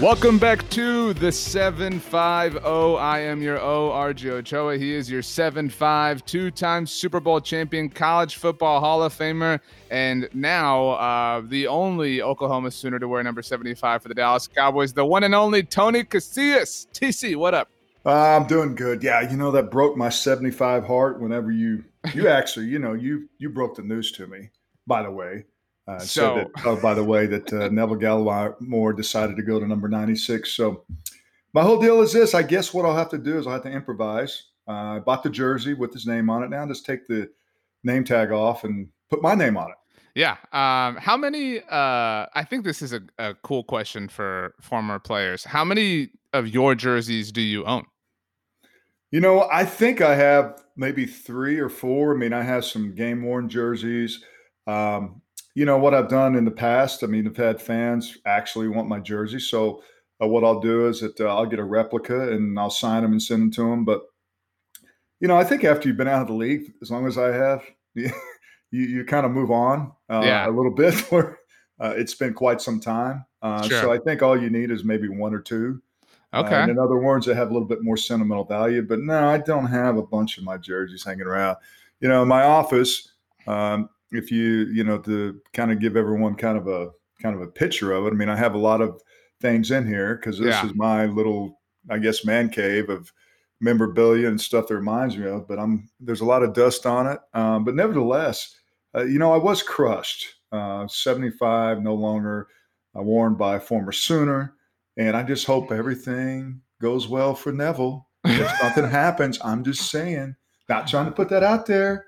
Welcome back to the 75O. I am your O, RJ Ochoa. He is your 7'5, two time Super Bowl champion, college football Hall of Famer, and now uh, the only Oklahoma Sooner to wear number 75 for the Dallas Cowboys, the one and only Tony Casillas. TC, what up? Uh, I'm doing good. Yeah, you know that broke my 75 heart whenever you you actually, you know, you you broke the news to me, by the way. Uh, so, that, oh, by the way, that uh, Neville Gallimore decided to go to number 96. So, my whole deal is this. I guess what I'll have to do is I'll have to improvise. Uh, I bought the jersey with his name on it. Now, just take the name tag off and put my name on it. Yeah. Um, how many? Uh, I think this is a, a cool question for former players. How many of your jerseys do you own? You know, I think I have maybe three or four. I mean, I have some game worn jerseys. Um, you know what I've done in the past. I mean, I've had fans actually want my jersey, so uh, what I'll do is that uh, I'll get a replica and I'll sign them and send them to them. But you know, I think after you've been out of the league, as long as I have, you you, kind of move on uh, yeah. a little bit. Where uh, it's been quite some time, uh, sure. so I think all you need is maybe one or two. Uh, okay. and in other words, that have a little bit more sentimental value. But no, I don't have a bunch of my jerseys hanging around. You know, in my office. Um, if you you know to kind of give everyone kind of a kind of a picture of it. I mean, I have a lot of things in here because this yeah. is my little, I guess, man cave of memorabilia and stuff that reminds me of. But I'm there's a lot of dust on it. Um, but nevertheless, uh, you know, I was crushed. Uh, 75, no longer uh, worn by a former Sooner, and I just hope everything goes well for Neville. If nothing happens, I'm just saying, not trying to put that out there,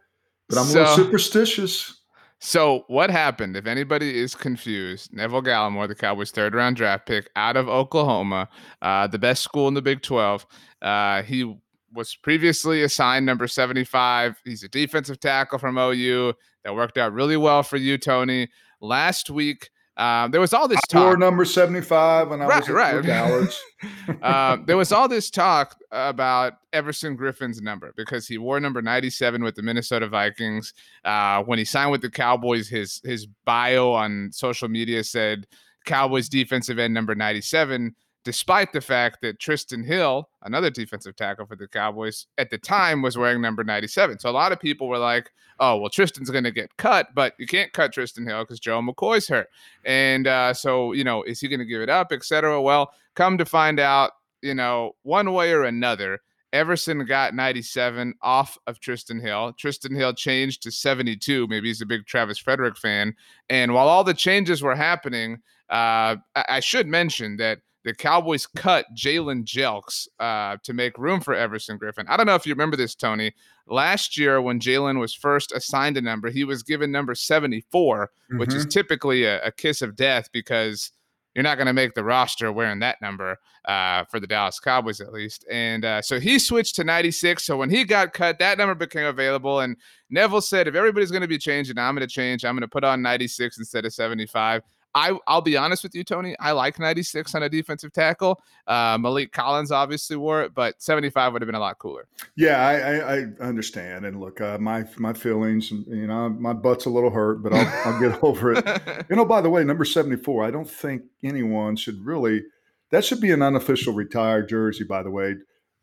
but I'm so, a little superstitious. So what happened? If anybody is confused, Neville Gallimore, the Cowboys' third round draft pick out of Oklahoma, uh, the best school in the Big Twelve. Uh, he was previously assigned number 75. He's a defensive tackle from OU. That worked out really well for you, Tony. Last week, um, there was all this talk. Wore number 75 when I right, was right. college. um, there was all this talk about Everson Griffen's number because he wore number 97 with the Minnesota Vikings. Uh, when he signed with the Cowboys, his his bio on social media said Cowboys defensive end number 97 despite the fact that Trysten Hill, another defensive tackle for the Cowboys, at the time was wearing number 97. So a lot of people were like, oh, well, Trysten's going to get cut, but you can't cut Trysten Hill because Joe McCoy's hurt. And uh, so, you know, is he going to give it up, etc.? Well, come to find out, you know, one way or another, Everson got 97 off of Trysten Hill. Trysten Hill changed to 72. Maybe he's a big Travis Frederick fan. And while all the changes were happening, uh, I should mention that the Cowboys cut Jalen Jelks uh, to make room for Everson Griffen. I don't know if you remember this, Tony. Last year, when Jalen was first assigned a number, he was given number 74, mm-hmm. which is mm-hmm. typically a, a, kiss of death because you're not going to make the roster wearing that number uh, for the Dallas Cowboys, at least. And uh, so he switched to 96. So when he got cut, that number became available. And Neville said, if everybody's going to be changing, I'm going to change. I'm going to put on 96 instead of 75. I I'll be honest with you, Tony. I like 96 on a defensive tackle. Uh, Maliek Collins obviously wore it, but 75 would have been a lot cooler. Yeah, I, I, I understand. And look, uh, my my feelings, you know, my butt's a little hurt, but I'll, I'll get over it. You know, by the way, number 74. I don't think anyone should really. That should be an unofficial retired jersey, by the way.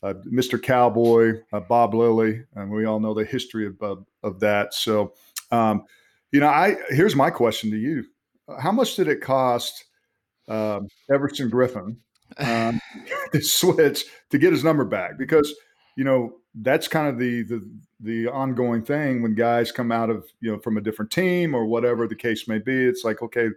Uh, Mr. Cowboy, uh, Bob Lilly, and we all know the history of of, of that. So, um, you know, I here's my question to you how much did it cost um, Everson Griffen um, to switch to get his number back? Because you know that's kind of the the the ongoing thing when guys come out of you know from a different team or whatever the case may be. It's like okay,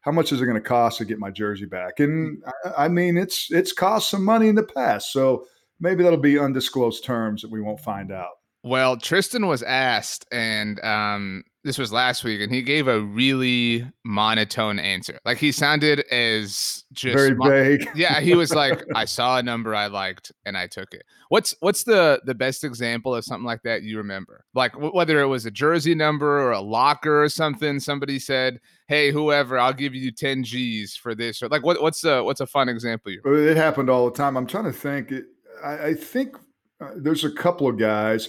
how much is it going to cost to get my jersey back? And I, I mean, it's it's cost some money in the past, so maybe that'll be undisclosed terms that we won't find out. Well, Trysten was asked, and um, this was last week, and he gave a really monotone answer. Like he sounded as just very mon- vague. yeah, he was like, "I saw a number I liked, and I took it." What's what's the the best example of something like that you remember? Like w- whether it was a jersey number or a locker or something. Somebody said, "Hey, whoever, I'll give you ten G's for this." Or like, what what's a what's a fun example? You it happened all the time. I'm trying to think. It, I, I think uh, there's a couple of guys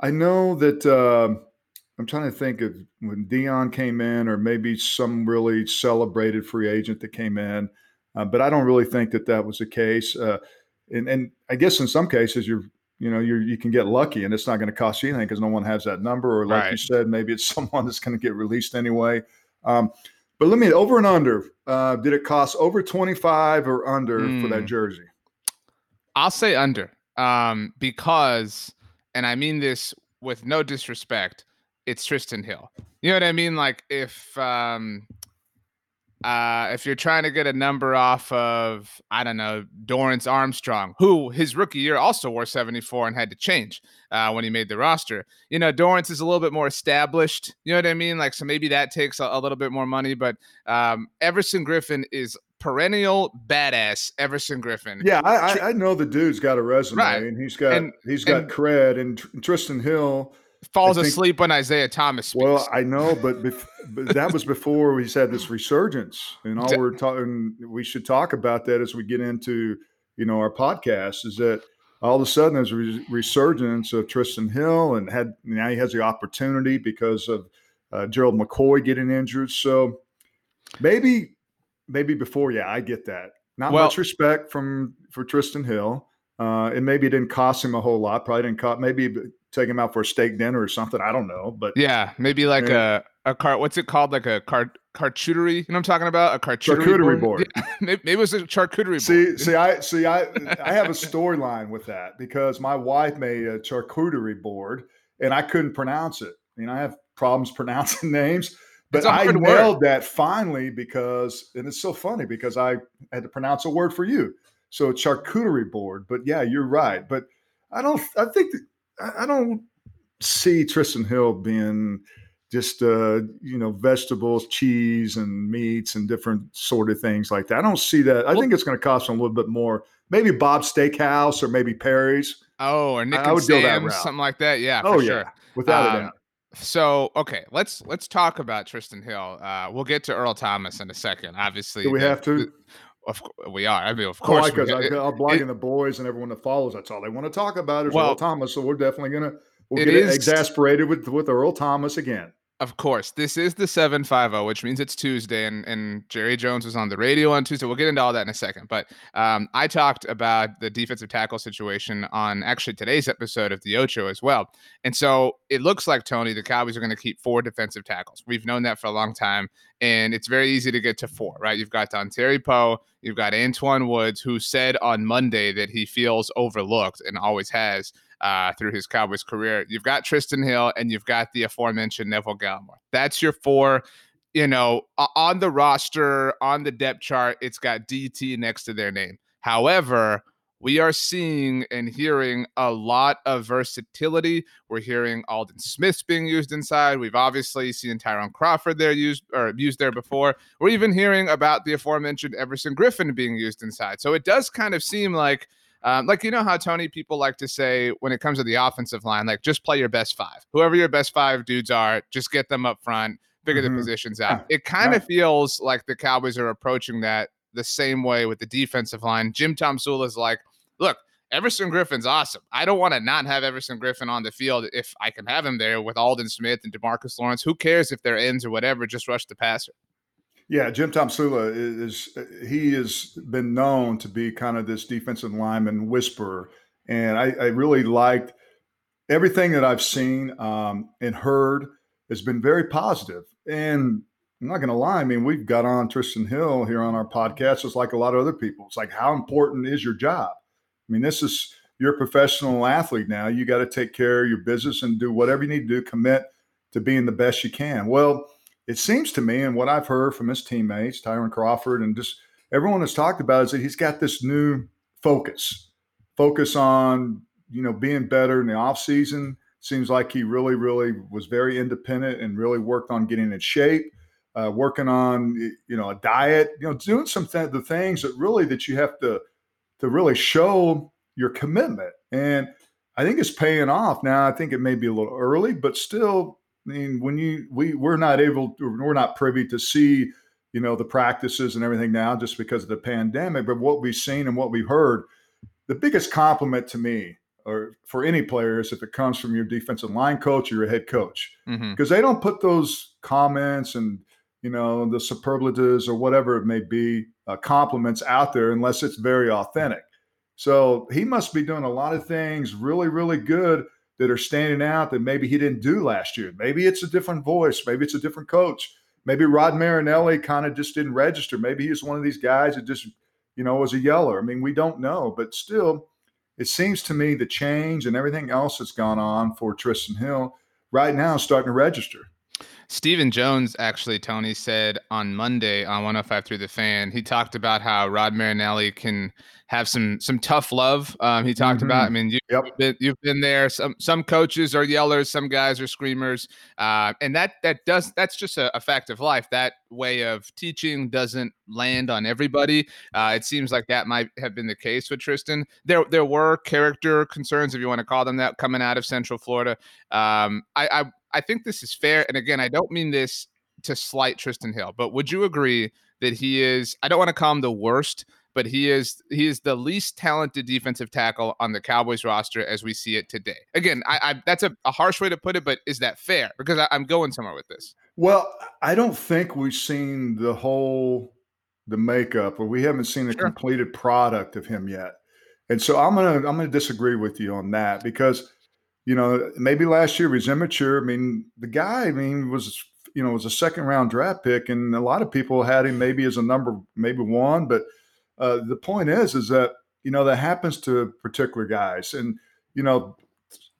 I know that uh, I'm trying to think of when Deion came in, or maybe some really celebrated free agent that came in, uh, but I don't really think that that was the case. Uh, and, and I guess in some cases you're you know you you can get lucky and it's not going to cost you anything because no one has that number or like right. you said maybe it's someone that's going to get released anyway um, but let me over and under uh, did it cost over 25 or under mm. for that hmm. jersey i'll say under um, because and I mean this with no disrespect, it's Trysten Hill. You know what I mean? Like if um uh if you're trying to get a number off of I don't know Dorance Armstrong, who his rookie year also wore 74 and had to change uh, when he made the roster. You know, Dorance is a little bit more established. You know what I mean? Like so maybe that takes a, a little bit more money, but um Everson Griffen is perennial badass Everson Griffen. Yeah, I, I know the dude's got a resume right. and he's got and, he's got and, cred. And Trysten Hill falls think, asleep when Isaiah Thomas. Speaks. Well, I know, but, bef- but that was before we had this resurgence, and all we're talking. We should talk about that as we get into you know our podcast. Is that all of a sudden there's a resurgence of Trysten Hill, and had now he has the opportunity because of uh, Gerald McCoy getting injured. So maybe maybe before, yeah, I get that. Not well, much respect from for Trysten Hill. Uh, and maybe it didn't cost him a whole lot. Probably didn't cost. Maybe take him out for a steak dinner or something. I don't know. But yeah, maybe like a a cart. What's it called? Like a cart charcuterie. You know what I'm talking about? A charcuterie, charcuterie board. board. Maybe, maybe, it was a charcuterie see, board. See, I see. I I have a storyline with that because my wife made a charcuterie board and I couldn't pronounce it. I mean, I have problems pronouncing names. But I nailed that finally because, and it's so funny because I had to pronounce a word for you. So charcuterie board. But yeah, you're right. But I don't, I think, I don't see Trysten Hill being just, uh, you know, vegetables, cheese, and meats and different sort of things like that. I don't see that. I well, think it's going to cost a little bit more. Maybe Bob's Steakhouse or maybe Perry's. Oh, or Nick I, and Sam's, something like that. Yeah. Oh, yeah. Sure. Without um, a doubt. So okay, let's let's talk about Trysten Hill. Uh, we'll get to Earl Thomas in a second. Obviously, do we the, have to? The, of course, we are. I mean, of course, because oh, I'm blogging the boys and everyone that follows. That's all they want to talk about is well, Earl Thomas. So we're definitely gonna we'll get is, exasperated with with Earl Thomas again. Of course, this is the 75O, which means it's Tuesday, and, and Jerry Jones was on the radio on Tuesday. We'll get into all that in a second. But um, I talked about the defensive tackle situation on actually today's episode of the Ocho as well. And so it looks like, Tony, the Cowboys are going to keep four defensive tackles. We've known that for a long time, and it's very easy to get to four, right? You've got Dontari Poe, you've got Antwaun Woods, who said on Monday that he feels overlooked and always has uh, through his Cowboys career. You've got Trysten Hill and you've got the aforementioned Neville Gallimore. That's your four. You know, on the roster, on the depth chart, it's got DT next to their name. However, we are seeing and hearing a lot of versatility. We're hearing Aldon Smith's being used inside. We've obviously seen Tyrone Crawford there used or used there before. We're even hearing about the aforementioned Everson Griffen being used inside. So it does kind of seem like um, like you know how Tony people like to say when it comes to the offensive line, like just play your best five. Whoever your best five dudes are, just get them up front, figure mm-hmm. the positions out. It kind of feels like the Cowboys are approaching that the same way with the defensive line. Jim Tomsula is like, look, Everson Griffen's awesome. I don't want to not have Everson Griffen on the field if I can have him there with Aldon Smith and DeMarcus Lawrence. Who cares if they're ends or whatever? Just rush the passer. Yeah, Jim Tomsula is he has been known to be kind of this defensive lineman whisperer, and I, I really liked everything that I've seen um, and heard has been very positive. And I'm not going to lie, I mean, we've got on Trysten Hill here on our podcast, just like a lot of other people. It's like, how important is your job? I mean, this is you're a professional athlete now. You got to take care of your business and do whatever you need to do, commit to being the best you can. Well it seems to me, and what I've heard from his teammates, Tyrone Crawford, and just everyone has talked about, is that he's got this new focus, focus on you know being better in the off season. Seems like he really, really was very independent and really worked on getting in shape, uh, working on you know a diet, you know, doing some th- the things that really that you have to to really show your commitment. And I think it's paying off now. I think it may be a little early, but still, I mean, when you we we're not able, to, we're not privy to see, you know, the practices and everything now just because of the pandemic. But what we've seen and what we've heard, the biggest compliment to me or for any players if it comes from your defensive line coach or your head coach because mm-hmm. they don't put those comments and you know the superlatives or whatever it may be uh, compliments out there unless it's very authentic. So he must be doing a lot of things really really good that are standing out that maybe he didn't do last year. Maybe it's a different voice. Maybe it's a different coach. Maybe rod marinelli kind of just didn't register. Maybe he's one of these guys that just you know was a yeller. I mean we don't know but still it seems to me the change and everything else that's gone on for Trysten Hill right now is starting to register. Stephen Jones actually, Tony said on Monday on 105 through the fan, he talked about how Rod Marinelli can have some some tough love. Um, he talked mm-hmm. about. I mean, you, have yep. been, you've been there. Some some coaches are yellers, some guys are screamers, uh, and that that does that's just a, a, fact of life. That way of teaching doesn't land on everybody. Uh, it seems like that might have been the case with Trysten. There there were character concerns, if you want to call them that, coming out of Central Florida. Um, I, I I think this is fair, and again, I don't mean this to slight Trysten Hill, but would you agree that he is? I don't want to call him the worst but he is he is the least talented defensive tackle on the Cowboys roster as we see it today. Again, I, I that's a, a, harsh way to put it, but is that fair? Because I, am going somewhere with this. Well, I don't think we've seen the whole the makeup, or we haven't seen a sure. completed product of him yet. And so I'm gonna I'm gonna disagree with you on that because you know maybe last year was immature. I mean, the guy, I mean, was you know was a second round draft pick, and a lot of people had him maybe as a number maybe one, but uh, the point is, is that you know that happens to particular guys, and you know,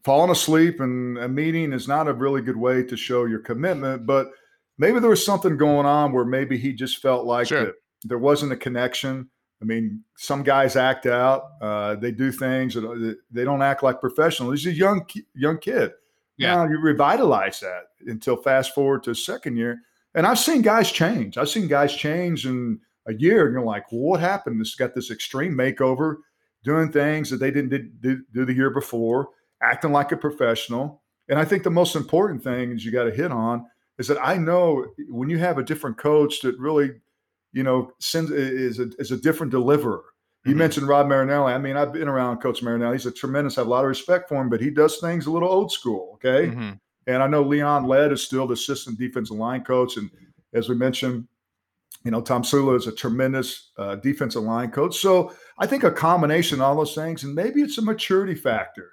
falling asleep in a meeting is not a really good way to show your commitment. But maybe there was something going on where maybe he just felt like sure. that there wasn't a connection. I mean, some guys act out. Uh, they do things that they don't act like professionals. He's a young young kid. Yeah. Now you revitalize that until fast forward to second year. And I've seen guys change. I've seen guys change and a year and you're like, well, what happened? This got this extreme makeover, doing things that they didn't do, do the year before, acting like a professional. And I think the most important thing is you got to hit on is that I know when you have a different coach that really, you know, sends is a, is a different deliverer. You mm-hmm. mentioned Rod Marinelli. I mean, I've been around Coach Marinelli. He's a tremendous. I have a lot of respect for him, but he does things a little old school. Okay, mm-hmm. and I know Leon Lett is still the assistant defensive line coach, and as we mentioned, you know, Tomsula is a tremendous uh, defensive line coach. So I think a combination of all those things, and maybe it's a maturity factor.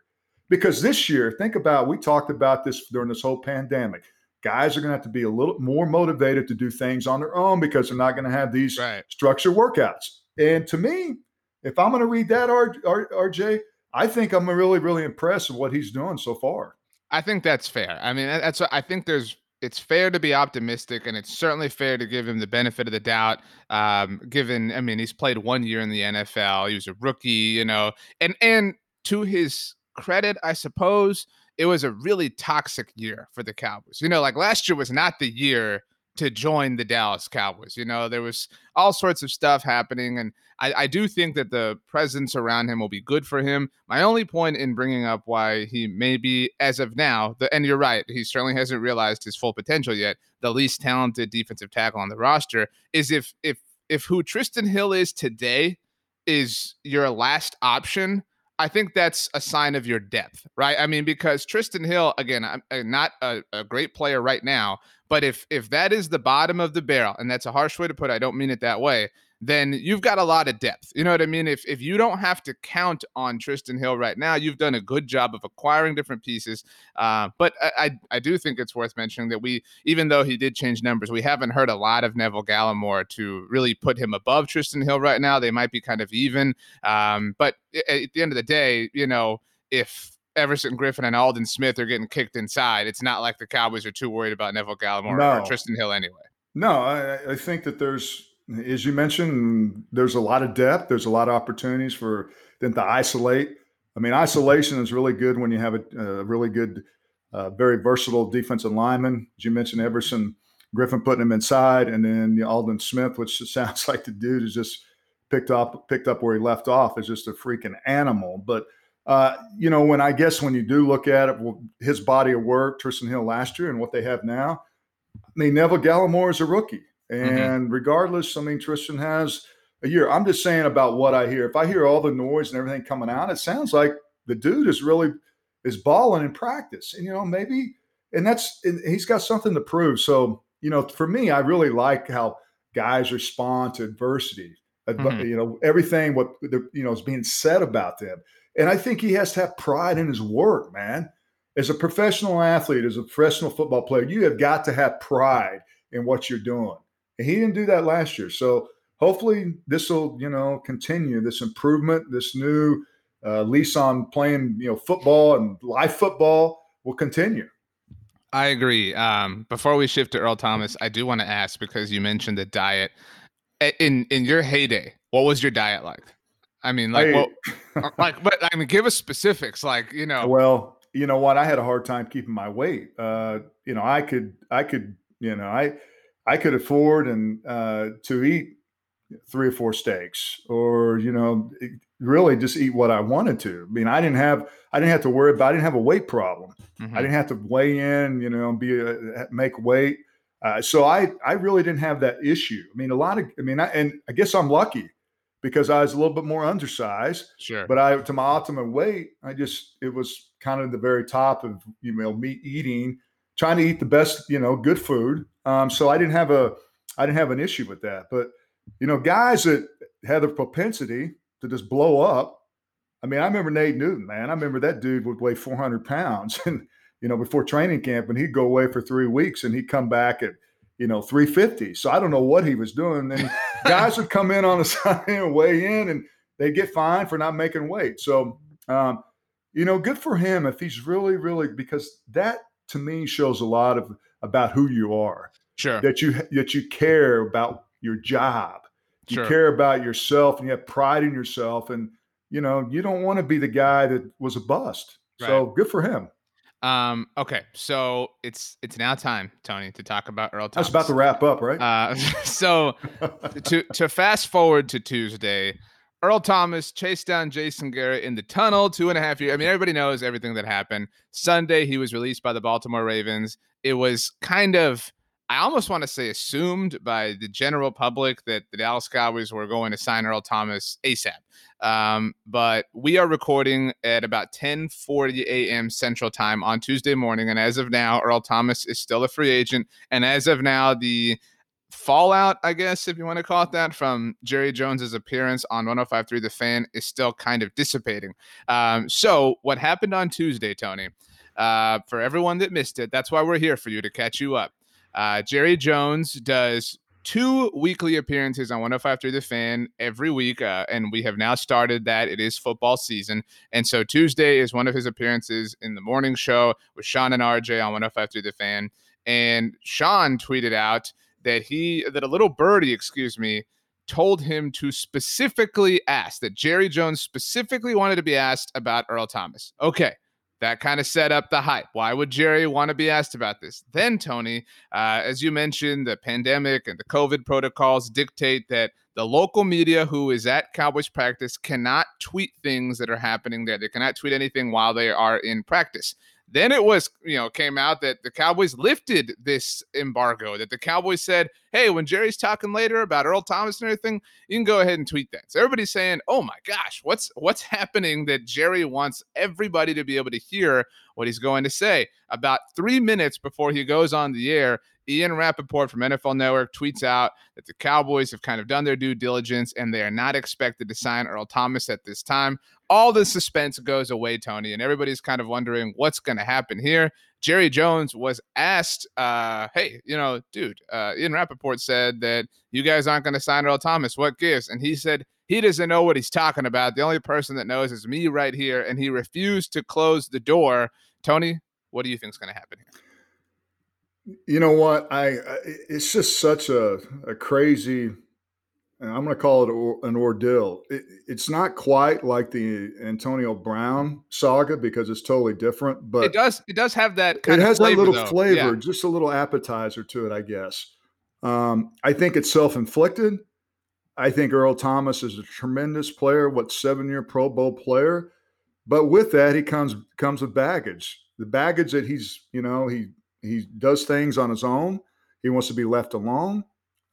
Because this year, think about, we talked about this during this whole pandemic. Guys are going to have to be a little more motivated to do things on their own because they're not going to have these right. structured workouts. And to me, if I'm going to read that, RJ, I think I'm really, really impressed with what he's doing so far. I think that's fair. I mean, that's I think there's it's fair to be optimistic, and it's certainly fair to give him the benefit of the doubt. Um, given, I mean, he's played one year in the NFL. He was a rookie, you know, and and to his credit, I suppose it was a really toxic year for the Cowboys. You know, like last year was not the year to join the Dallas Cowboys. You know, there was all sorts of stuff happening, and I, I, do think that the presence around him will be good for him. My only point in bringing up why he may be, as of now, the and you're right, he certainly hasn't realized his full potential yet. The least talented defensive tackle on the roster is if if if who Trysten Hill is today is your last option. I think that's a sign of your depth, right? I mean, because Trysten Hill, again, I'm uh, not a, a great player right now, but if if that is the bottom of the barrel, and that's a harsh way to put it, I don't mean it that way, then you've got a lot of depth. You know what I mean? If if you don't have to count on Trysten Hill right now, you've done a good job of acquiring different pieces. Uh, but I, I, I do think it's worth mentioning that we, even though he did change numbers, we haven't heard a lot of Neville Gallimore to really put him above Trysten Hill right now. They might be kind of even. Um, but at the end of the day, you know, if Everson Griffen and Aldon Smith are getting kicked inside, it's not like the Cowboys are too worried about Neville Gallimore no. or Trysten Hill anyway. No, I, I think that there's, as you mentioned, there's a lot of depth. There's a lot of opportunities for them to isolate. I mean, isolation is really good when you have a, a really good, uh, very versatile defensive lineman. As you mentioned, Everson Griffen putting him inside, and then the Aldon Smith, which sounds like the dude is just picked up picked up where he left off, is just a freaking animal. But uh, you know, when I guess when you do look at it, well, his body of work, Trysten Hill last year, and what they have now, I mean, Neville Gallimore is a rookie, mm-hmm. and mm-hmm. regardless, I mean, Trysten has a year. I'm just saying about what I hear. If I hear all the noise and everything coming out, it sounds like the dude is really is balling in practice, and you know, maybe, and that's and he's got something to prove. So you know, for me, I really like how guys respond to adversity. Mm-hmm. You know, everything what the, you know is being said about them, and I think he has to have pride in his work, man. As a professional athlete, as a professional football player, you have got to have pride in what you're doing, and he didn't do that last year. So hopefully, this will you know continue this improvement, this new uh, lease on playing you know football and live football will continue. I agree. Um, before we shift to Earl Thomas, I do want to ask because you mentioned the diet. In in your heyday, what was your diet like? I mean, like, what, uh, like, but I mean, give us specifics. Like, you know, well, you know what? I had a hard time keeping my weight. Uh, you know, I could, I could, you know, I, I could afford and uh, to eat three or four steaks, or you know, really just eat what I wanted to. I mean, I didn't have I didn't have to worry about I didn't have a weight problem. Mm-hmm. I didn't have to weigh in, you know, and be a, make weight. Uh, so I I really didn't have that issue. I mean, a lot of I mean, I, and I guess I'm lucky because I was a little bit more undersized. Sure. But I to my optimum weight, I just it was kind of the very top of you know me eating, trying to eat the best you know good food. Um, so I didn't have a I didn't have an issue with that. But you know, guys that had the propensity to just blow up. I mean, I remember Nate Newton, man. I remember that dude would weigh 400 pounds and, you know, before training camp, and he'd go away for three weeks and he'd come back at, you know, 350. So I don't know what he was doing. Then guys would come in on the side and weigh in and they'd get fined for not making weight. So, um, you know, good for him if he's really, really, because that to me shows a lot of about who you are. Sure. That you that you care about your job you sure. care about yourself and you have pride in yourself and you know you don't want to be the guy that was a bust right. so good for him um okay so it's it's now time tony to talk about earl thomas was about to wrap up right uh so to to fast forward to tuesday Earl Thomas chased down Jason Garrett in the tunnel two and a half years. I mean, everybody knows everything that happened. Sunday, he was released by the Baltimore Ravens. It was kind of I almost want to say assumed by the general public that the Dallas Cowboys were going to sign Earl Thomas ASAP. Um, but we are recording at about 10:40 a.m. Central Time on Tuesday morning, and as of now, Earl Thomas is still a free agent. And as of now, the fallout, I guess, if you want to call it that, from Jerry Jones's appearance on 105.3 The Fan is still kind of dissipating. Um, so what happened on Tuesday, Tony? Uh, for everyone that missed it, that's why we're here for you to catch you up. Uh, Jerry Jones does two weekly appearances on 105 through The Fan every week, uh, and we have now started that. It is football season, and so Tuesday is one of his appearances in the morning show with Shan and RJ on 105 through The Fan. And Shan tweeted out that he that a little birdie, excuse me, told him to specifically ask that Jerry Jones specifically wanted to be asked about Earl Thomas. Okay, that kind of set up the hype. Why would Jerry want to be asked about this? Then, Tony, uh, as you mentioned, the pandemic and the COVID protocols dictate that the local media who is at Cowboys practice cannot tweet things that are happening there. They cannot tweet anything while they are in practice. Then it was, you know, came out that the Cowboys lifted this embargo, that the Cowboys said, hey, when Jerry's talking later about Earl Thomas and everything, you can go ahead and tweet that. So everybody's saying, oh my gosh, what's what's happening that Jerry wants everybody to be able to hear what he's going to say. About three minutes before he goes on the air, Ian Rapoport from NFL Network tweets out that the Cowboys have kind of done their due diligence and they are not expected to sign Earl Thomas at this time. All the suspense goes away, Tony, and everybody's kind of wondering what's going to happen here. Jerry Jones was asked, uh, hey, you know, dude, uh, Ian Rapoport said that you guys aren't going to sign Earl Thomas. What gives? And he said, He doesn't know what he's talking about. The only person that knows is me right here, and he refused to close the door. Tony, what do you think is going to happen here? You know what? I, I it's just such a, a crazy I'm going to call it an ordeal. It, it's not quite like the Antonio Brown saga because it's totally different, but it does it does have that. it has flavor, that little though. flavor, Yeah. just a little appetizer to it, I guess. Um, I think it's self inflicted. I think Earl Thomas is a tremendous player, what seven year Pro Bowl player, but with that he comes comes with baggage. The baggage that he's you know he he does things on his own. He wants to be left alone.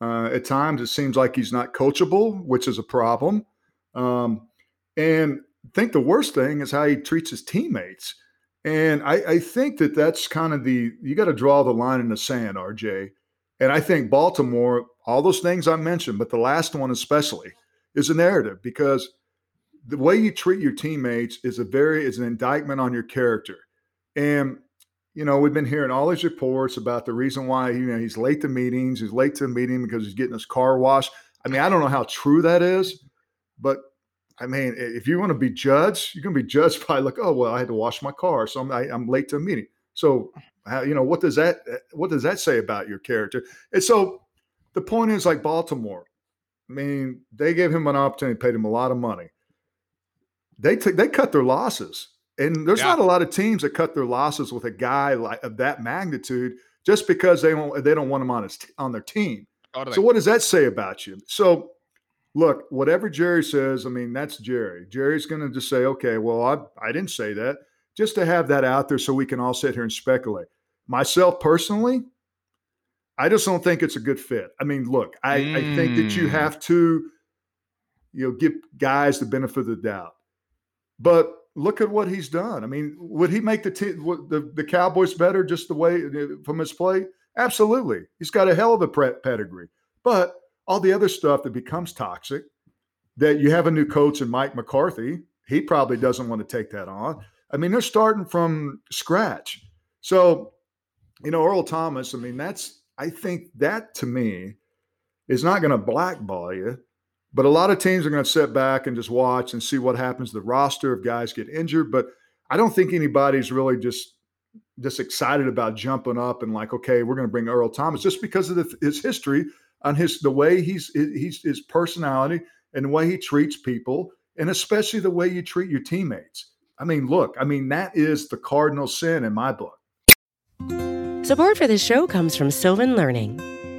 Uh, at times, it seems like he's not coachable, which is a problem. Um, and I think the worst thing is how he treats his teammates. And I, I think that that's kind of the you got to draw the line in the sand, RJ. And I think Baltimore, all those things I mentioned, but the last one especially, is a narrative because the way you treat your teammates is a very is an indictment on your character. And you know, we've been hearing all these reports about the reason why you know he's late to meetings. He's late to a meeting because he's getting his car washed. I mean, I don't know how true that is, but I mean, if you want to be judged, you're going to be judged by like, oh well, I had to wash my car, so I'm, I, am late to a meeting. So, how, you know, what does that uh, what does that say about your character? And so, the point is, like Baltimore. I mean, they gave him an opportunity, paid him a lot of money. They took they cut their losses. And there's Yeah. not a lot of teams that cut their losses with a guy like of that magnitude just because they don't they don't want him on his on their team. Totally. So what does that say about you? So look, whatever Jerry says, I mean that's Jerry. Jerry's going to just say, okay, well I I didn't say that, just to have that out there so we can all sit here and speculate. Myself personally, I just don't think it's a good fit. I mean, look, I, I think that you Mm. have to, you know, give guys the benefit of the doubt. But look at what he's done. I mean, would he make the the the Cowboys better just the way from his play? Absolutely. He's got a hell of a pedigree. But all the other stuff that becomes toxic, that you have a new coach in Mike McCarthy, he probably doesn't want to take that on. I mean, they're starting from scratch. So, you know, Earl Thomas, I mean, that's I think that to me is not going to blackball you, but a lot of teams are going to sit back and just watch and see what happens the roster of guys get injured. But I don't think anybody's really just just excited about jumping up and like, okay, we're going to bring Earl Thomas just because of the, his history on his the way he's he's his personality and the way he treats people, and especially the way you treat your teammates. I mean, look, I mean that is the cardinal sin in my book. Support for this show comes from Sylvan Learning.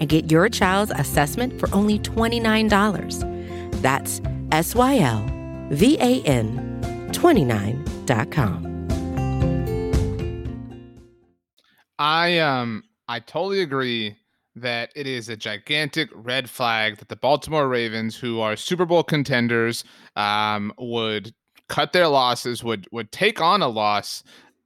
and get your child's assessment for only $29. That's S Y L V A N 29.com. I um I totally agree that it is a gigantic red flag that the Baltimore Ravens, who are Super Bowl contenders, um, would cut their losses, would would take on a loss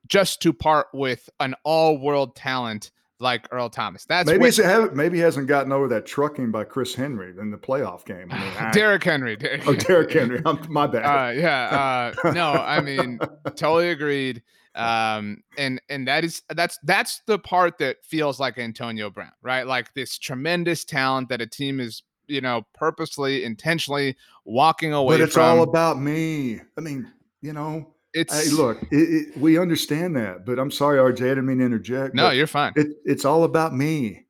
just to part with an all-world talent like Earl Thomas. That's Maybe what- he's maybe he hasn't gotten over that trucking by Chris Henry in the playoff game. I mean, I- Derrick Henry. Derrick oh, Derrick Henry. I'm, my bad. Uh, yeah. Uh, no, I mean, totally agreed. Um, and and that is that's that's the part that feels like Antonio Brown, right? Like this tremendous talent that a team is, you know, purposely, intentionally walking away but it's from. all about me. I mean, you know, it's hey, look, it, it, we understand that, but I'm sorry, RJ, I didn't mean to interject. no, you're fine. it, it's all about me.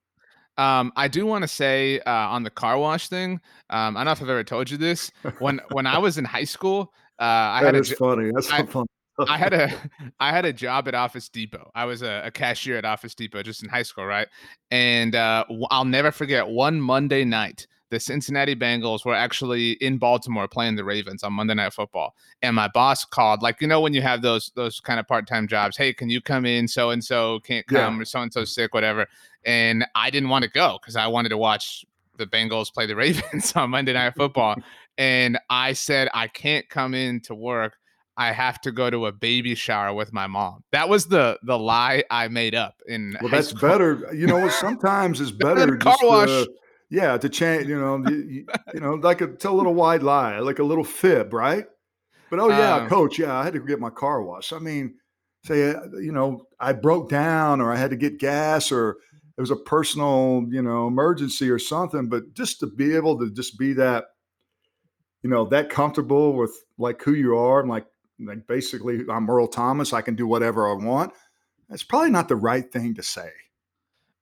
Um, I do want to say uh, on the car wash thing. Um, I don't know if I've ever told you this. When when I was in high school, Uh, I that had is a, funny. That's I, funny. I had a I had a job at Office Depot. I was a, a, cashier at Office Depot just in high school, right? And uh, I'll never forget one Monday night. The Cincinnati Bengals were actually in Baltimore playing the Ravens on Monday Night Football, and my boss called, like you know when you have those those kind of part time jobs. Hey, can you come in? So and so can't come, yeah. or so and so sick, whatever. And I didn't want to go because I wanted to watch the Bengals play the Ravens on Monday Night Football. and I said I can't come in to work I have to go to a baby shower with my mom. That was the the lie I made up in. Well, that's school. better. You know, sometimes it's better. car just, wash. Yeah, to change. You know, you, you, know, like a tell a little wide lie, like a little fib, right? But oh yeah, um, coach, yeah, I had to get my car washed. I mean, say, uh, you know, I broke down, or I had to get gas, or it was a personal, you know, emergency or something. But just to be able to just be that, you know, that comfortable with like who you are and like like basically I'm Earl Thomas, I can do whatever I want. That's probably not the right thing to say.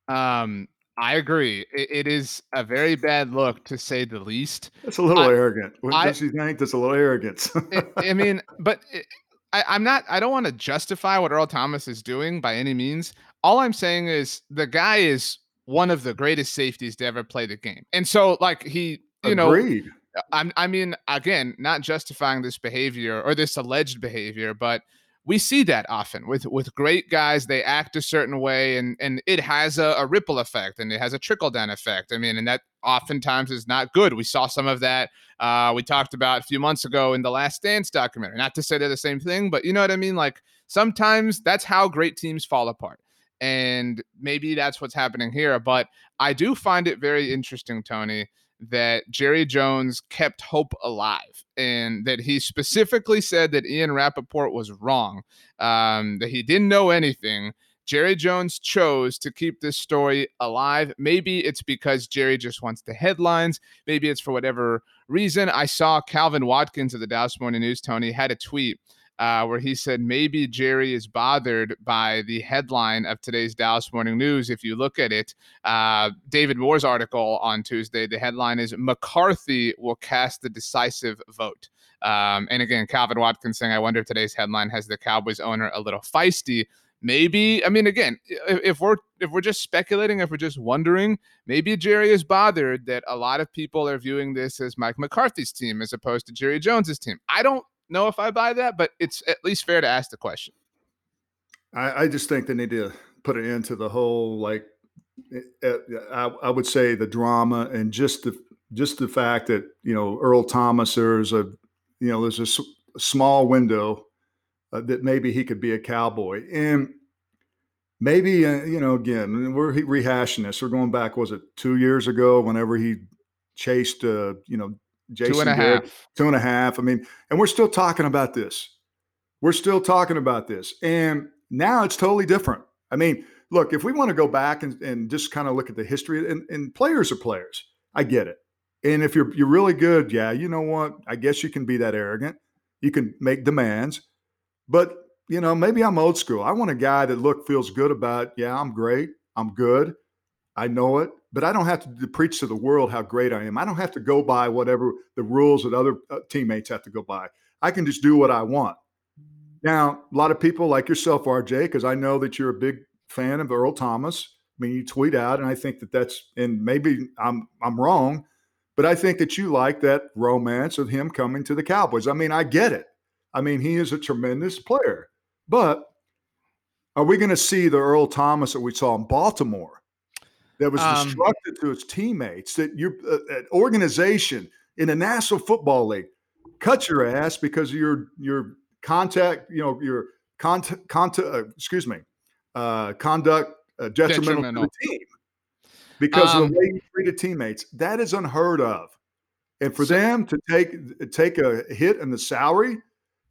Um, I agree. it, it is a very bad look to say the least. It's a little I, arrogant. What I, does think? That's a little arrogance. it, I mean, but it, I, I'm not. I don't want to justify what Earl Thomas is doing by any means. All I'm saying is the guy is one of the greatest safeties to ever play the game, and so like he, you Agreed. know, I'm, I mean, again, not justifying this behavior or this alleged behavior, but we see that often with with great guys. They act a certain way, and and it has a, a ripple effect, and it has a trickle down effect. I mean, and that oftentimes is not good. We saw some of that. Uh, we talked about a few months ago in the Last Dance documentary. Not to say they're the same thing, but you know what I mean. Like sometimes that's how great teams fall apart. And maybe that's what's happening here. But I do find it very interesting, Tony, that Jerry Jones kept hope alive and that he specifically said that Ian Rapoport was wrong, um, that he didn't know anything. Jerry Jones chose to keep this story alive. Maybe it's because Jerry just wants the headlines. Maybe it's for whatever reason. I saw Calvin Watkins of the Dallas Morning News, Tony, had a tweet uh, where he said maybe Jerry is bothered by the headline of today's Dallas Morning News. If you look at it, uh, David Moore's article on Tuesday, the headline is McCarthy will cast the decisive vote. Um, and again, Calvin Watkins saying, I wonder if today's headline has the Cowboys owner a little feisty. Maybe I mean again, if, if we're if we're just speculating, if we're just wondering, maybe Jerry is bothered that a lot of people are viewing this as Mike McCarthy's team as opposed to Jerry Jones's team. I don't know if I buy that, but it's at least fair to ask the question. I, I just think they need to put an end to the whole like eh, eh, I, I, would say the drama and just the just the fact that you know Earl Thomas there's a you know there's a, small window uh, that maybe he could be a cowboy and maybe uh, you know again we're rehashing this we're going back was it two years ago whenever he chased uh, you know Jason two and a half. Two and a half. I mean, and we're still talking about this. We're still talking about this. And now it's totally different. I mean, look, if we want to go back and, and just kind of look at the history, and, and players are players. I get it. And if you're you're really good, yeah, you know what? I guess you can be that arrogant. You can make demands. But, you know, maybe I'm old school. I want a guy that look feels good about, yeah, I'm great. I'm good. I know it but I don't have to preach to the world how great I am. I don't have to go by whatever the rules that other uh, teammates have to go by. I can just do what I want. Now, a lot of people like yourself, RJ, because I know that you're a big fan of Earl Thomas. I mean, you tweet out, and I think that that's, and maybe I'm I'm wrong, but I think that you like that romance of him coming to the Cowboys. I mean, I get it. I mean, he is a tremendous player, but are we going to see the Earl Thomas that we saw in Baltimore? That was um, destructive to its teammates. That your uh, organization in the National Football League cut your ass because of your your contact, you know, your contact, contact uh, excuse me, uh, conduct uh, detrimental, detrimental, to the team because um, of the um way you treated teammates. That is unheard of. And for so, them to take take a hit in the salary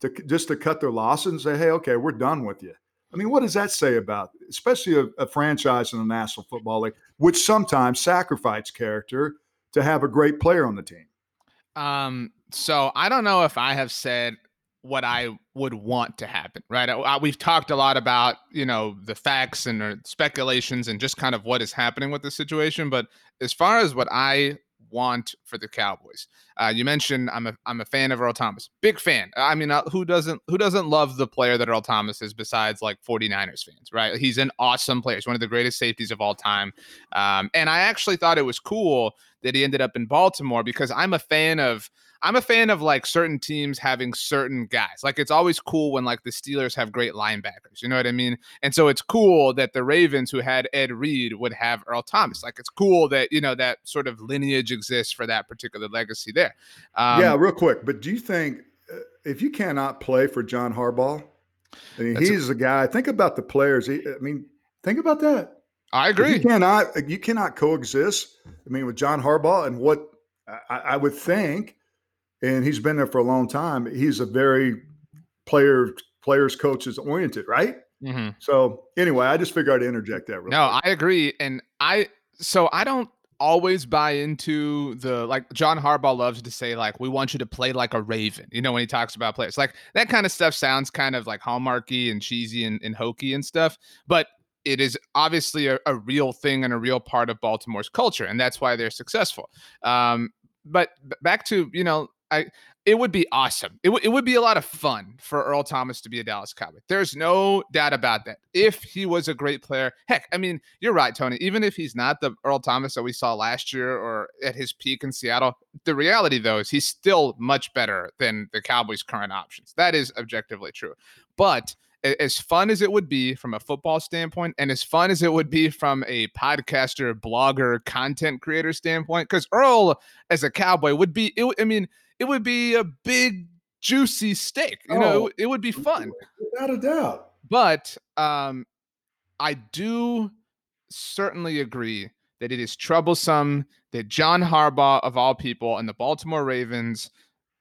to just to cut their losses and say, "Hey, okay, we're done with you." I mean, what does that say about, especially a, a franchise in the National Football League, which sometimes sacrifice character to have a great player on the team? Um, so I don't know if I have said what I would want to happen, right? I, we've talked a lot about, you know, the facts and uh, speculations and just kind of what is happening with the situation. But as far as what I want for the Cowboys. Uh, you mentioned I'm a I'm a fan of Earl Thomas, big fan. I mean, uh, who doesn't who doesn't love the player that Earl Thomas is besides like 49ers fans, right? He's an awesome player. He's one of the greatest safeties of all time. Um, and I actually thought it was cool that he ended up in Baltimore because I'm a fan of I'm a fan of like certain teams having certain guys. Like it's always cool when like the Steelers have great linebackers. You know what I mean? And so it's cool that the Ravens, who had Ed Reed, would have Earl Thomas. Like it's cool that you know that sort of lineage exists for that particular legacy there. Um, yeah, real quick. But do you think uh, if you cannot play for John Harbaugh, I mean, he's a, a guy. Think about the players. He, I mean, think about that. I agree. If you cannot you cannot coexist. I mean, with John Harbaugh and what I, I would think and he's been there for a long time. He's a very player players coaches oriented, right? Mm-hmm. So anyway, I just figured I'd interject that. no, quick. I agree, and I so I don't always buy into the like John Harbaugh loves to say like we want you to play like a raven. You know when he talks about players like that kind of stuff sounds kind of like hallmarky and cheesy and, and hokey and stuff, but it is obviously a, a, real thing and a real part of Baltimore's culture, and that's why they're successful. Um, but back to you know I it would be awesome. It, w- it would be a lot of fun for Earl Thomas to be a Dallas Cowboy. There's no doubt about that. If he was a great player, heck, I mean, you're right, Tony. Even if he's not the Earl Thomas that we saw last year or at his peak in Seattle, the reality though is he's still much better than the Cowboys' current options. That is objectively true. But as fun as it would be from a football standpoint and as fun as it would be from a podcaster blogger content creator standpoint because earl as a cowboy would be it, i mean it would be a big juicy steak. You oh, know, it, it would be fun. Without a doubt. But um I do certainly agree that it is troublesome that John Harbaugh of all people and the Baltimore Ravens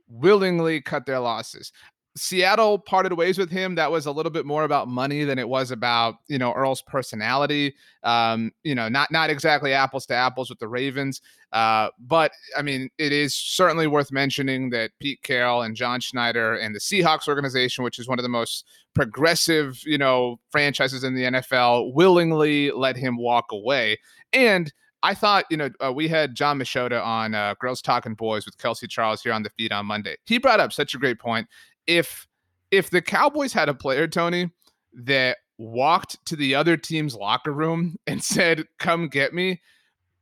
willingly cut their losses. Seattle parted ways with him. That was a little bit more about money than it was about you know Earl's personality. Um, you know, not not exactly apples to apples with the Ravens. Uh, but I mean, it is certainly worth mentioning that Pete Carroll and John Schneider and the Seahawks organization, which is one of the most progressive you know franchises in the NFL, willingly let him walk away. And I thought, you know, uh, we had John Machota on uh, Girls Talking Boys with Kelsey Charles here on the feed on Monday. He brought up such a great point if if the Cowboys had a player, Tony, that walked to the other team's locker room and said, "Come get me,"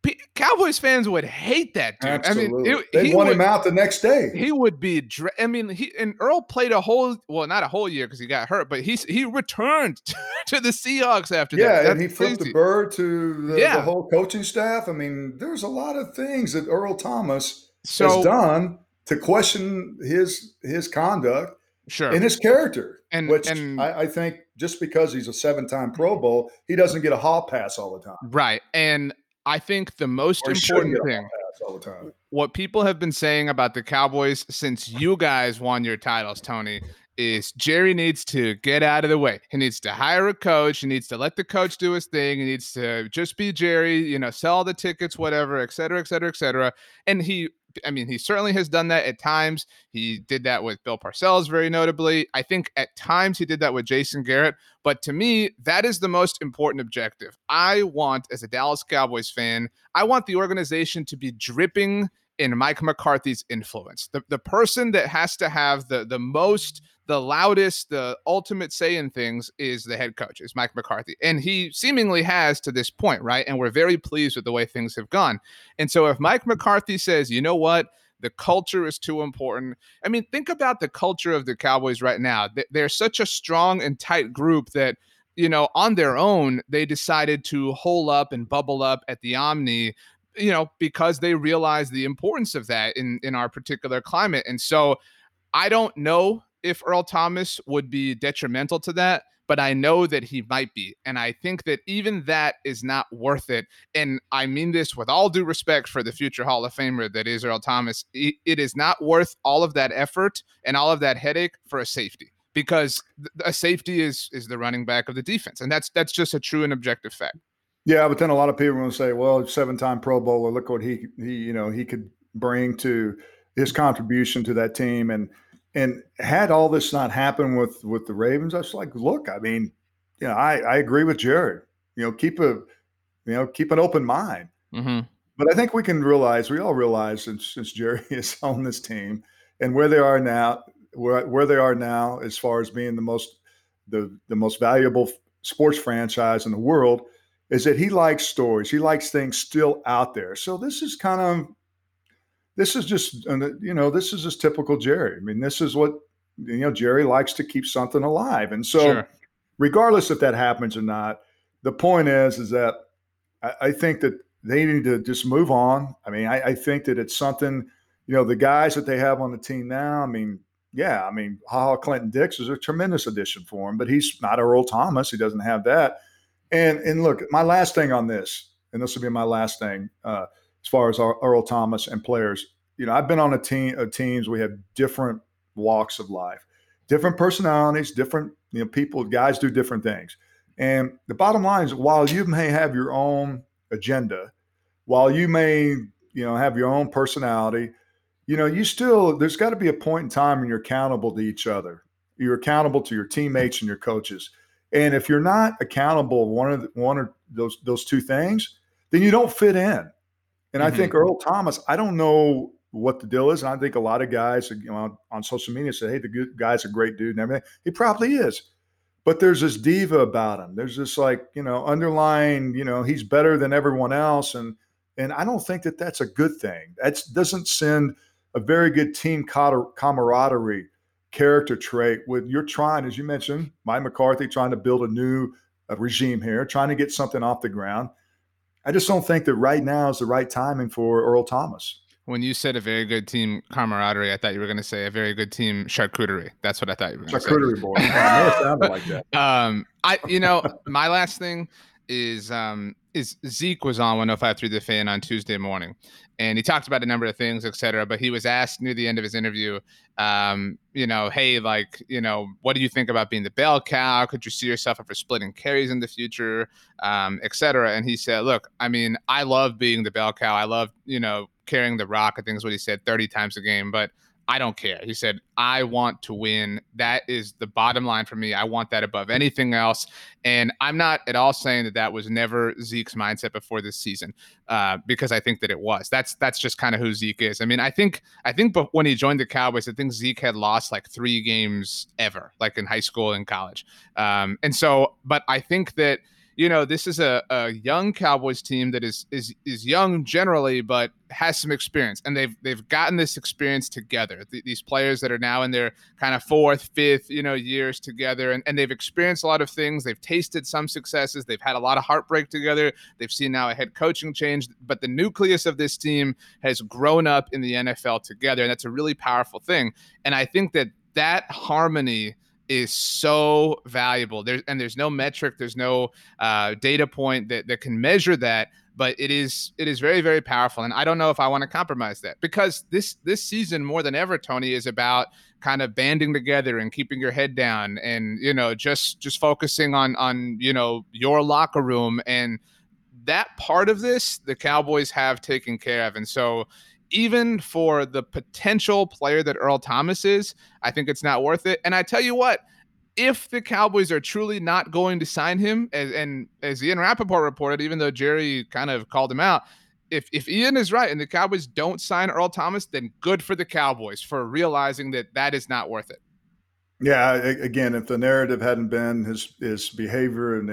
P- Cowboys fans would hate that dude. Absolutely. I mean, it, they want would, him out the next day. He would be. I mean, he and Earl played a whole, well, not a whole year because he got hurt, but he he returned to the Seahawks after yeah, that. Yeah, and he flipped crazy. the bird to the, yeah. the, whole coaching staff. I mean, there's a lot of things that Earl Thomas so, has done to question his his conduct sure in his character and which and, I, I, think just because he's a seven-time pro mm-hmm. bowl he doesn't get a hall pass all the time right and i think the most or important thing all the time. what people have been saying about the cowboys since you guys won your titles tony is Jerry needs to get out of the way. He needs to hire a coach. He needs to let the coach do his thing. He needs to just be Jerry, you know, sell the tickets, whatever, et cetera, et cetera, et cetera. And he I mean, he certainly has done that at times. He did that with Bill Parcells, very notably. I think at times he did that with Jason Garrett. But to me, that is the most important objective. I want, as a Dallas Cowboys fan, I want the organization to be dripping in Mike McCarthy's influence. The, the person that has to have the, the most the loudest, the ultimate say in things is the head coach, is Mike McCarthy. And he seemingly has to this point, right? And we're very pleased with the way things have gone. And so if Mike McCarthy says, you know what, the culture is too important. I mean, think about the culture of the Cowboys right now. They're such a strong and tight group that, you know, on their own, they decided to hole up and bubble up at the Omni you know because they realize the importance of that in in our particular climate and so i don't know if Earl Thomas would be detrimental to that, but I know that he might be. And I think that even that is not worth it. And I mean this with all due respect for the future Hall of Famer that is Earl Thomas. it is not worth all of that effort and all of that headache for a safety because a safety is is the running back of the defense. And that's that's just a true and objective fact. Yeah, but then a lot of people will say, well, seven-time Pro Bowler, look what he he you know he could bring to his contribution to that team and and had all this not happened with with the Ravens, I was like, look, I mean, you know, I I agree with Jared. You know, keep a you know keep an open mind. Mm-hmm. but I think we can realize, we all realize since, since Jerry is on this team and where they are now, where, where they are now, as far as being the most, the, the most valuable sports franchise in the world, is that he likes stories. He likes things still out there. So this is kind of, this is just, you know, this is just typical Jerry. I mean, this is what, you know, Jerry likes to keep something alive. And so, sure. regardless if that happens or not, the point is, is that I, I think that they need to just move on. I mean, I, I, think that it's something, you know, the guys that they have on the team now, I mean, yeah, I mean, Ha Clinton Dix is a tremendous addition for him, but he's not Earl Thomas. He doesn't have that. And and look, my last thing on this, and this will be my last thing, uh, as far as Earl Thomas and players. You know, I've been on a team of teams. We have different walks of life, different personalities, different you know people. Guys do different things. And the bottom line is, while you may have your own agenda, while you may, you know, have your own personality, you know, you still there's got to be a point in time when you're accountable to each other. You're accountable to your teammates and your coaches. And if you're not accountable one of the, one of those those two things, then you don't fit in. And mm-hmm. I think Earl Thomas, I don't know what the deal is, and I think a lot of guys, you know, on social media say, "Hey, the guy's a great dude," and everything. He probably is but there's this diva about him. There's this like you know underlying you know he's better than everyone else, and and I don't think that that's a good thing. That doesn't send a very good team camaraderie character trait. With you're trying, as you mentioned, Mike McCarthy trying to build a new regime here, trying to get something off the ground. I just don't think that right now is the right timing for Earl Thomas when you said a very good team camaraderie, I thought you were going to say a very good team charcuterie. That's what I thought you were going to say. Charcuterie board. I know it sounded like that. Um, I, you know, my last thing is um is Zeke was on 105 the fan on Tuesday morning, and he talked about a number of things, et cetera. But he was asked near the end of his interview, um, you know, hey, like, you know, what do you think about being the bell cow? Could you see yourself ever splitting carries in the future, um, et cetera? And he said, look, I mean, I love being the bell cow. I love, you know, carrying the rock. I think is what he said 30 times a game, but I don't care. He said, I want to win. That is the bottom line for me. I want that above anything else. And I'm not at all saying that that was never Zeke's mindset before this season, uh, because I think that it was. That's that's just kind of who Zeke is. I mean, I think I think but when he joined the Cowboys, I think Zeke had lost like three games ever, like in high school and college. Um, and so, but I think that you know, this is a, a young Cowboys team that is is is young generally, but has some experience, and they've they've gotten this experience together. Th- these players that are now in their kind of fourth, fifth, you know, years together, and, and they've experienced a lot of things. They've tasted some successes. They've had a lot of heartbreak together. They've seen now a head coaching change, but the nucleus of this team has grown up in the NFL together, and that's a really powerful thing. And I think that that harmony is so valuable. There's and there's no metric, there's no uh, data point that, that can measure that, but it is it is very very powerful. And I don't know if I want to compromise that because this this season more than ever, Tony, is about kind of banding together and keeping your head down and you know just just focusing on on you know your locker room and that part of this the Cowboys have taken care of. And so even for the potential player that Earl Thomas is, I think it's not worth it. And I tell you what, if the Cowboys are truly not going to sign him, and, and as Ian Rapoport reported, even though Jerry kind of called him out, if, if Ian is right and the Cowboys don't sign Earl Thomas, then good for the Cowboys for realizing that that is not worth it. Yeah, again, if the narrative hadn't been his his behavior and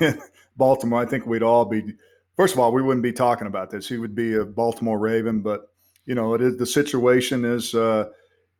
in Baltimore, I think we'd all be. First of all, we wouldn't be talking about this. He would be a Baltimore Raven, but you know, it is the situation is uh,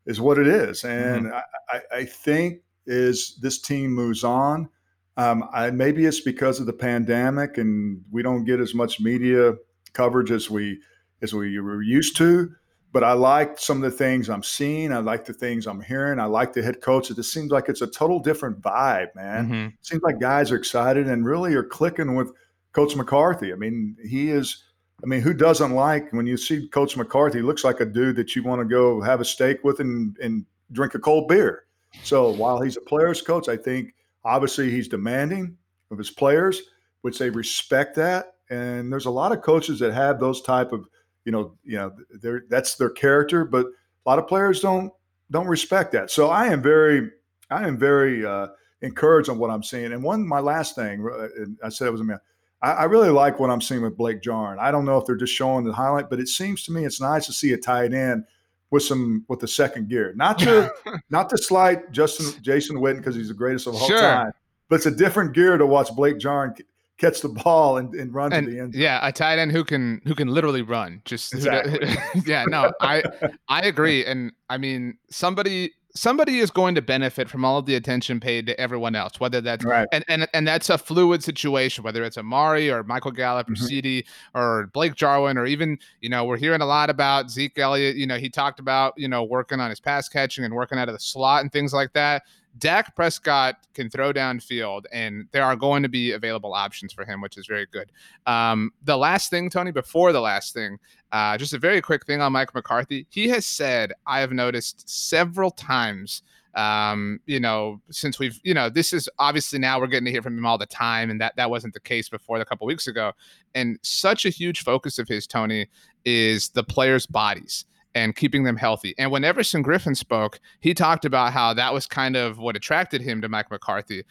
is what it is, and mm-hmm. I, I, think as this team moves on, um, I, maybe it's because of the pandemic, and we don't get as much media coverage as we as we were used to. But I like some of the things I'm seeing. I like the things I'm hearing. I like the head coach. It just seems like it's a total different vibe, man. Mm-hmm. It seems like guys are excited and really are clicking with Coach McCarthy. I mean, he is I mean, who doesn't like when you see Coach McCarthy? Looks like a dude that you want to go have a steak with and, and drink a cold beer. So while he's a player's coach, I think obviously he's demanding of his players, which they respect that. And there's a lot of coaches that have those type of, you know, you know, that's their character, but a lot of players don't don't respect that. So I am very, I am very uh, encouraged on what I'm seeing. And one, my last thing, uh, I said it was a I, I, really like what I'm seeing with Blake Jarwin. I don't know if they're just showing the highlight, but it seems to me it's nice to see a tight end with some with the second gear. Not to not to slight Justin Jason Witten because he's the greatest of all sure. time, but it's a different gear to watch Blake Jarwin catch the ball and, and run and, to the end. Yeah, a tight end who can who can literally run. Just exactly. yeah, no, I I agree. And I mean somebody somebody is going to benefit from all of the attention paid to everyone else, whether that's right. and, and and that's a fluid situation, whether it's Amari or Michael Gallup or mm-hmm. CD or Blake Jarwin, or even, you know, we're hearing a lot about Zeke Elliott. You know, he talked about, you know, working on his pass catching and working out of the slot and things like that. Dak Prescott can throw downfield, and there are going to be available options for him, which is very good. Um, the last thing, Tony, before the last thing, uh, just a very quick thing on Mike McCarthy. He has said, I have noticed several times um you know since we've you know this is obviously now we're getting to hear from him all the time and that that wasn't the case before a couple weeks ago and such a huge focus of his tony is the players bodies and keeping them healthy. And when Everson Griffen spoke, he talked about how that was kind of what attracted him to Mike McCarthy.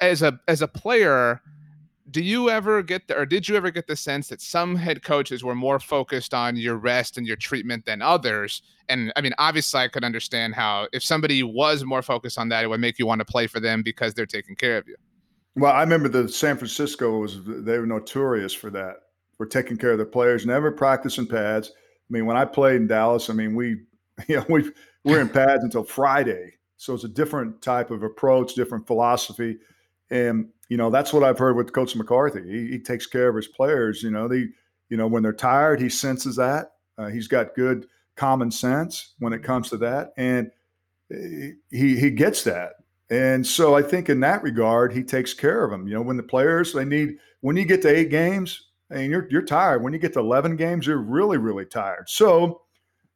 As a as a player, do you ever get the, or did you ever get the sense that some head coaches were more focused on your rest and your treatment than others? And I mean, obviously, I could understand how if somebody was more focused on that, it would make you want to play for them because they're taking care of you. Well, I remember the San Francisco was they were notorious for that, for taking care of their players, never practicing pads mean, when I played in Dallas, I mean, we, you know, we we're in pads until Friday, so it's a different type of approach, different philosophy, and you know that's what I've heard with Coach McCarthy. He, he takes care of his players. You know, they, you know, when they're tired, he senses that. Uh, he's got good common sense when it comes to that, and he he gets that. And so I think in that regard, he takes care of them. You know, when the players they need when you get to eight games, and you're you're tired. When you get to 11 games, you're really really tired. So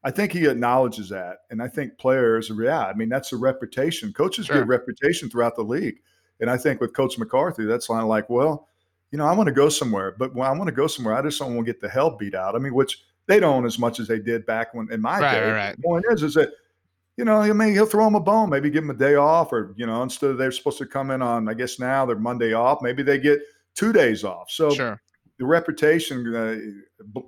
I think he acknowledges that, and I think players, yeah, I mean that's a reputation. Coaches sure. get reputation throughout the league, and I think with Coach McCarthy, that's kind of like, well, you know, I want to go somewhere, but when I want to go somewhere, I just don't want to get the hell beat out. I mean, which they don't as much as they did back when in my right, day. Right, The point is, is that you know, I mean, he'll throw him a bone, maybe give him a day off, or you know, instead of they're supposed to come in on, I guess now they're Monday off, maybe they get two days off. So sure the reputation uh,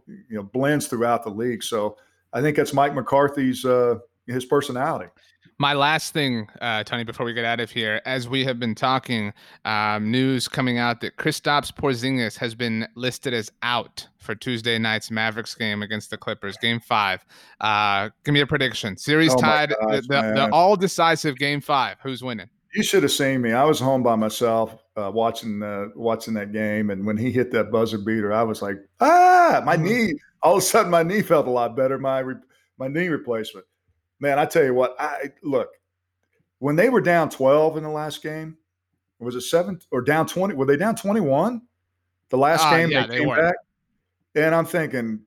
you know blends throughout the league. So I think that's Mike McCarthy's uh, his personality. My last thing, uh, Tony, before we get out of here, as we have been talking, um, news coming out that Kristaps Porzingis has been listed as out for Tuesday night's Mavericks game against the Clippers, Game Five. Uh, give me a prediction. Series oh tied, gosh, the, the, the all decisive Game Five. Who's winning? You should have seen me. I was home by myself uh, watching uh, watching that game, and when he hit that buzzer beater, I was like, ah, my mm-hmm. knee. All of a sudden, my knee felt a lot better. My re- my knee replacement. Man, I tell you what. I look when they were down twelve in the last game. Was it seven or down twenty? Were they down twenty one? The last uh, game yeah, they, they came were. back, and I'm thinking,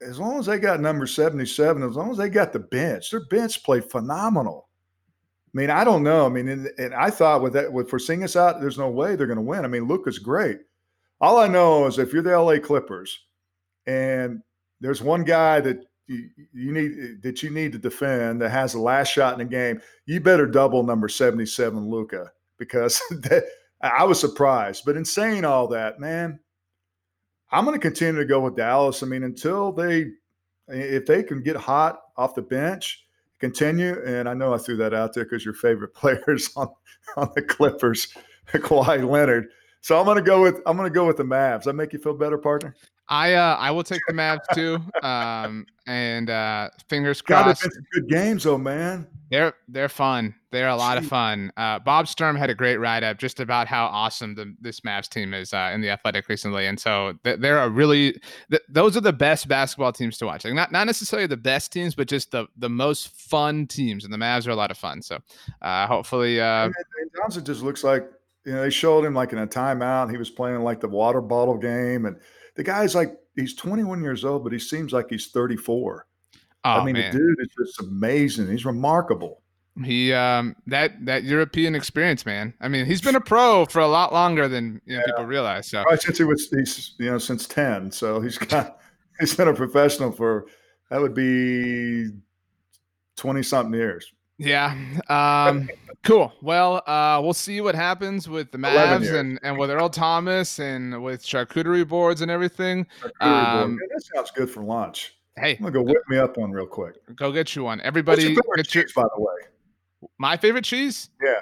as long as they got number seventy seven, as long as they got the bench, their bench played phenomenal. I mean, I don't know. I mean, and, and I thought with that, with Porzingis out, there's no way they're going to win. I mean, Luka's great. All I know is if you're the LA Clippers, and there's one guy that you, you need that you need to defend that has the last shot in the game, you better double number 77 Luka because that, I was surprised. But in saying all that, man, I'm going to continue to go with Dallas. I mean, until they, if they can get hot off the bench continue. And I know I threw that out there because your favorite players on on the Clippers, Kawhi Leonard. So I'm gonna go with I'm gonna go with the Mavs. That make you feel better, partner? I uh I will take the Mavs too. Um and uh fingers crossed. God, good games though, man. They're they're fun. They're a lot of fun. Uh, Bob Sturm had a great write up just about how awesome the, this Mavs team is uh, in the Athletic recently, and so they're a really th- those are the best basketball teams to watch. Like not not necessarily the best teams, but just the the most fun teams, and the Mavs are a lot of fun. So uh, hopefully, uh, Johnson just looks like you know they showed him like in a timeout. He was playing like the water bottle game, and the guy's like he's 21 years old, but he seems like he's 34. Oh, I mean, man. the dude is just amazing. He's remarkable. He um that that European experience, man. I mean, he's been a pro for a lot longer than you know, yeah. people realize. So right, since he was he's you know since ten, so he's got he's been a professional for that would be twenty something years. Yeah. Um, Cool. Well, uh, we'll see what happens with the 11 Mavs and, and with Earl Thomas and with charcuterie boards and everything. Um, Man, that sounds good for lunch. Hey, I'm gonna go whip me up one real quick. go get you one. What's Everybody, your favorite get your, cheese, by the way? my favorite cheese. Yeah.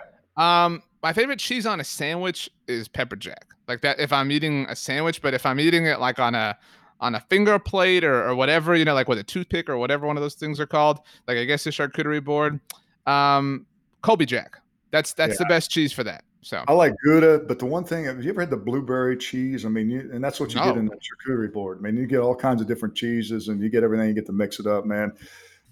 Um, my favorite cheese on a sandwich is pepper jack. Like that if I'm eating a sandwich, but if I'm eating it like on a on a finger plate or, or whatever, you know, like with a toothpick or whatever one of those things are called, like I guess a charcuterie board. Um, Colby Jack. That's that's the best cheese for that. So I like Gouda, but the one thing, have you ever had the blueberry cheese? I mean, you, and that's what you get in the charcuterie board. I mean, you get all kinds of different cheeses and you get everything, you get to mix it up, man.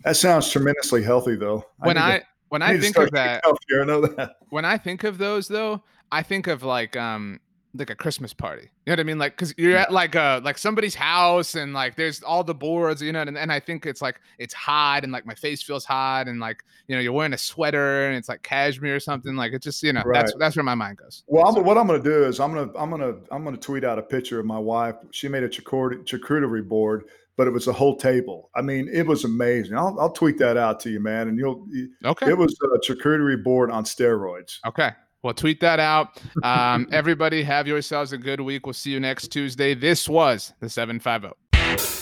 That sounds tremendously healthy, though. when need to- I when I I think of that, I know that. when I think of those though, I think of like um like a Christmas party. You know what I mean? Like because you're at like a like somebody's house and like there's all the boards, you know, and, and I think it's like it's hot and like my face feels hot and like you know you're wearing a sweater and it's like cashmere or something. Like it just you know that's Right. that's where my mind goes. Well, I'm, what I'm going to do is I'm going to I'm going to I'm going to tweet out a picture of my wife. She made a charcuterie board, but it was a whole table. I mean, it was amazing. I'll, I'll tweet that out to you, man. And you'll. Okay. It was a charcuterie board on steroids. Okay. Well, tweet that out. Um, everybody, have yourselves a good week. We'll see you next Tuesday. This was the 75O.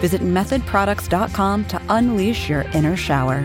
Visit methodproducts.com to unleash your inner shower.